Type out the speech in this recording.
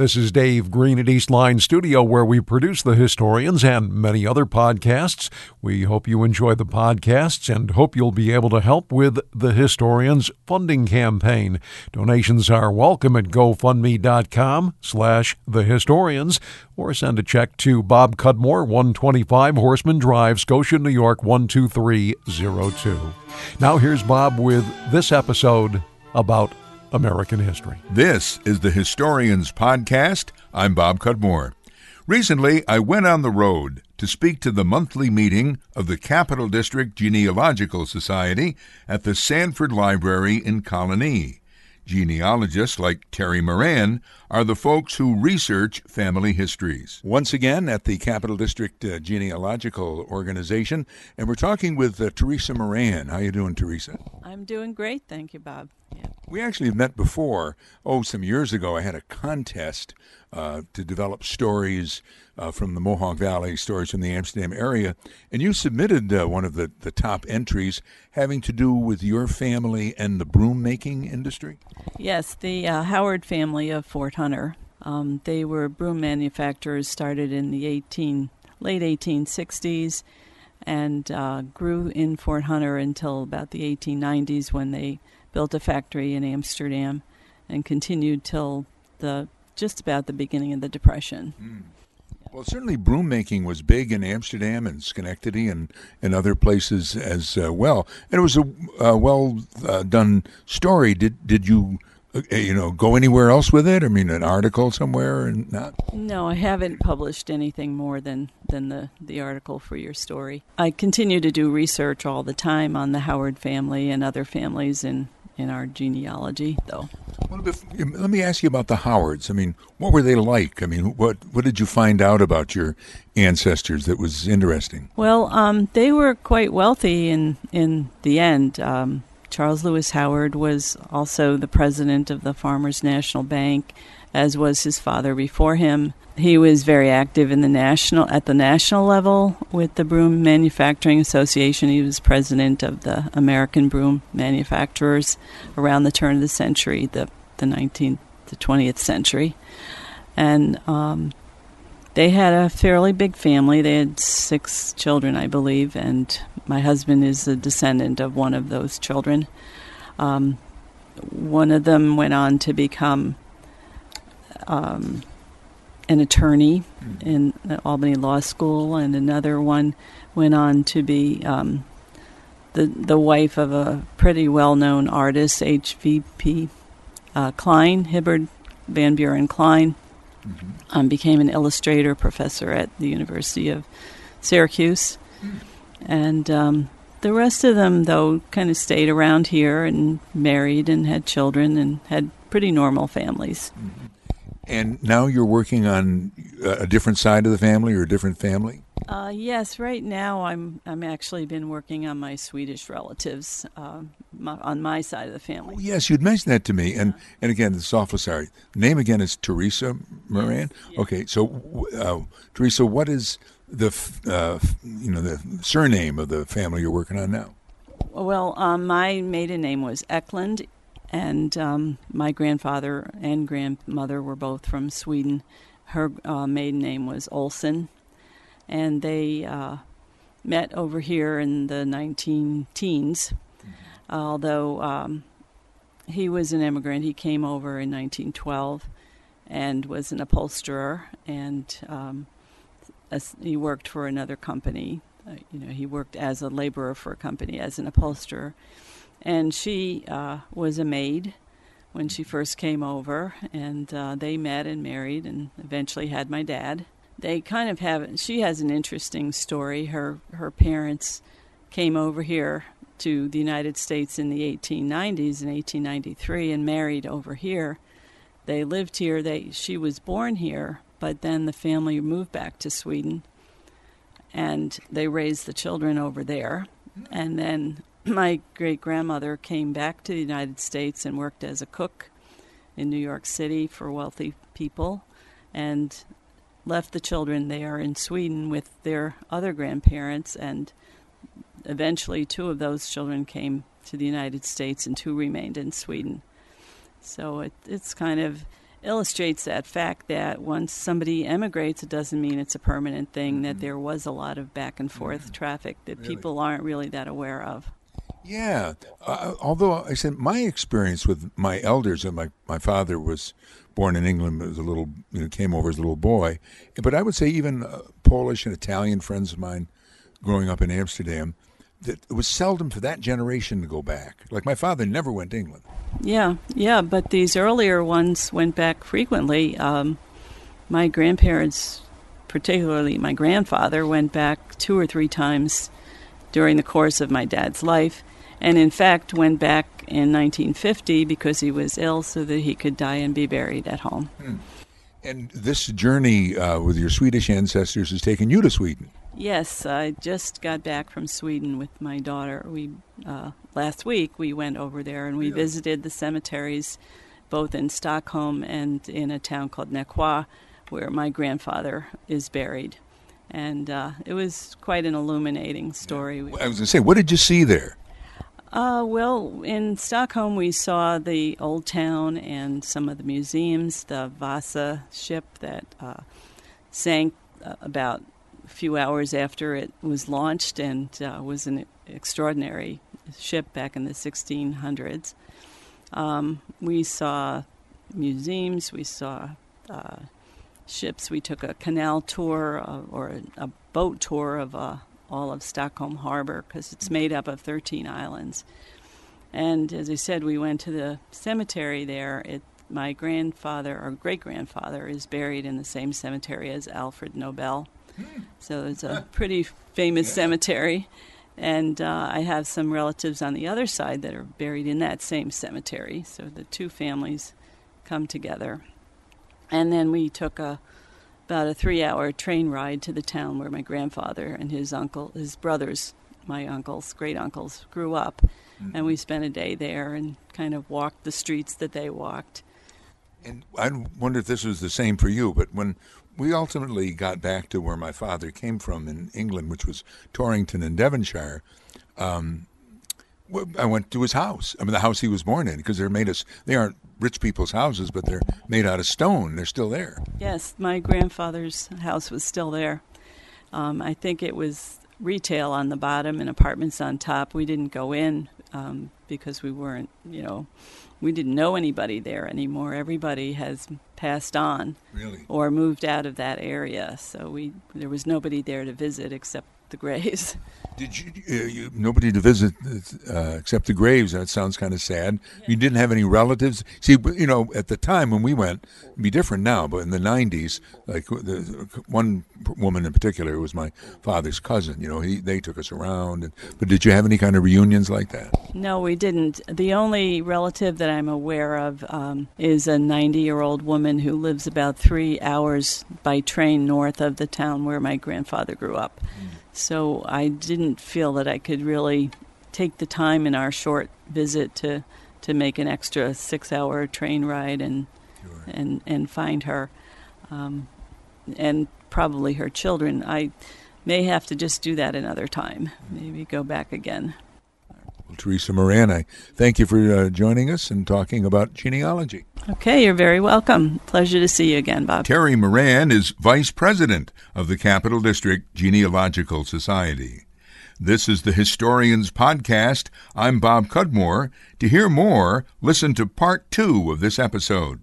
This is Dave Green at Eastline Studio, where we produce The Historians and many other podcasts. We hope you enjoy the podcasts and hope you'll be able to help with The Historians funding campaign. Donations are welcome at gofundme.com slash The Historians or send a check to Bob Cudmore, 125 Horseman Drive, Scotia, New York, 12302. Now here's Bob with this episode about American history. This is the Historians Podcast. I'm Bob Cudmore. Recently, I went on the road to speak to the monthly meeting of the Capital District Genealogical Society at the Sanford Library in Colonie. Genealogists like Terry Moran are the folks who research family histories. Once again at the Capital District uh, Genealogical Organization, and we're talking with uh, Teresa Moran. How are you doing, Teresa? I'm doing great, thank you, Bob. We actually met before. Oh, some years ago, I had a contest uh, to develop stories uh, from the Mohawk Valley, stories from the Amsterdam area, and you submitted uh, one of the, the top entries having to do with your family and the broom making industry. Yes, the uh, Howard family of Fort Hunter. Um, they were broom manufacturers, started in the 18 late 1860s, and uh, grew in Fort Hunter until about the 1890s when they built a factory in Amsterdam, and continued till the just about the beginning of the Depression. Mm. Well, certainly broom making was big in Amsterdam and Schenectady and, and other places as uh, well. And it was a uh, well uh, done story. Did did you you know go anywhere else with it? I mean, an article somewhere and not. No, I haven't published anything more than than the the article for your story. I continue to do research all the time on the Howard family and other families in in our genealogy, though. Well, let me ask you about the Howards. I mean, what were they like? I mean, what what did you find out about your ancestors that was interesting? Well, um, they were quite wealthy in in the end. Um, Charles Lewis Howard was also the president of the Farmers National Bank, as was his father before him. He was very active in the national at the national level with the Broom Manufacturing Association. He was president of the American Broom Manufacturers around the turn of the century, the the 19th to 20th century, and um, they had a fairly big family. They had six children, I believe, and my husband is a descendant of one of those children. Um, one of them went on to become um, an attorney in Albany Law School, and another one went on to be um, the the wife of a pretty well known artist, H.V.B. Uh, Kline, Hibbard Van Buren Kline. Mm-hmm. Um, became an illustrator professor at the University of Syracuse, mm. and um, the rest of them, though, kind of stayed around here and married and had children and had pretty normal families. Mm-hmm. And now you're working on a different side of the family or a different family? Uh, yes, right now I'm I'm actually been working on my Swedish relatives uh, my, on my side of the family. Oh, yes, you'd mentioned that to me, and yeah. and again, the awful sorry. Name again is Teresa Moran. Okay, so uh, Teresa, what is the uh, you know the surname of the family you're working on now? Well, um, my maiden name was Eklund, and um, my grandfather and grandmother were both from Sweden. Her uh, maiden name was Olson, and they uh, met over here in the 19 teens. Although um, he was an immigrant, he came over in 1912 and was an upholsterer, and um, he worked for another company. Uh, you know, he worked as a laborer for a company as an upholsterer and she uh, was a maid when she first came over, and uh, they met and married, and eventually had my dad. They kind of have. She has an interesting story. Her her parents came over here to the United States in the 1890s in 1893 and married over here. They lived here. They she was born here, but then the family moved back to Sweden, and they raised the children over there. And then my great grandmother came back to the United States and worked as a cook in New York City for wealthy people and left the children there in Sweden with their other grandparents and eventually two of those children came to the United States and two remained in Sweden. So it, it's kind of illustrates that fact that once somebody emigrates, it doesn't mean it's a permanent thing, mm-hmm. that there was a lot of back and forth mm-hmm. traffic that really? people aren't really that aware of. Yeah, uh, although I said my experience with my elders and my, my father was born in England as a little, you know, came over as a little boy, but I would say even uh, Polish and Italian friends of mine growing up in Amsterdam, that it was seldom for that generation to go back. Like my father never went to England. Yeah, yeah, but these earlier ones went back frequently. Um, my grandparents, particularly my grandfather, went back two or three times during the course of my dad's life, and in fact went back in 1950 because he was ill so that he could die and be buried at home. Hmm. And this journey uh, with your Swedish ancestors has taken you to Sweden. Yes, I just got back from Sweden with my daughter. We uh, last week we went over there and we yeah. visited the cemeteries, both in Stockholm and in a town called Nässjö, where my grandfather is buried. And uh, it was quite an illuminating story. Yeah. I was going to say, what did you see there? Uh, well, in Stockholm, we saw the old town and some of the museums, the Vasa ship that uh, sank uh, about few hours after it was launched and uh, was an extraordinary ship back in the 1600s. Um, we saw museums, we saw uh, ships, we took a canal tour uh, or a, a, boat tour of all of Stockholm Harbor because it's made up of 13 islands. And as I said, we went to the cemetery there. It, my grandfather or great grandfather is buried in the same cemetery as Alfred Nobel. So it's a pretty famous yeah. cemetery. And uh, I have some relatives on the other side that are buried in that same cemetery. So the two families come together. And then we took a about a three hour train ride to the town where my grandfather and his uncle, his brothers, my uncles, great uncles, grew up. Mm-hmm. And we spent a day there and kind of walked the streets that they walked. And I wonder if this was the same for you, but when we ultimately got back to where my father came from in England, which was Torrington in Devonshire, um, I went to his house. I mean, the house he was born in, because they're made us. They aren't rich people's houses, but they're made out of stone. They're still there. Yes, my grandfather's house was still there. Um, I think it was retail on the bottom and apartments on top. We didn't go in um, because we weren't, you know, we didn't know anybody there anymore. Everybody has passed on really? or moved out of that area, so we there was nobody there to visit except the graves. Did you, uh, you nobody to visit uh, except the graves? And that sounds kind of sad. Yeah. You didn't have any relatives. See, you know, at the time when we went, it'd be different now. But in the '90s, like the, one woman in particular was my father's cousin. You know, he they took us around. And, but did you have any kind of reunions like that? No, we didn't. The only relative that I'm aware of um, is a 90-year-old woman who lives about three hours by train north of the town where my grandfather grew up. Mm. So I didn't feel that I could really take the time in our short visit to to make an extra six hour train ride and sure. and and find her, um, and probably her children. I may have to just do that another time. Maybe go back again. Well, Teresa Moran, I thank you for uh, joining us and talking about genealogy. Okay, you're very welcome. Pleasure to see you again, Bob. Terry Moran is Vice President of the Capital District Genealogical Society. This is the Historians Podcast. I'm Bob Cudmore. To hear more, listen to part two of this episode.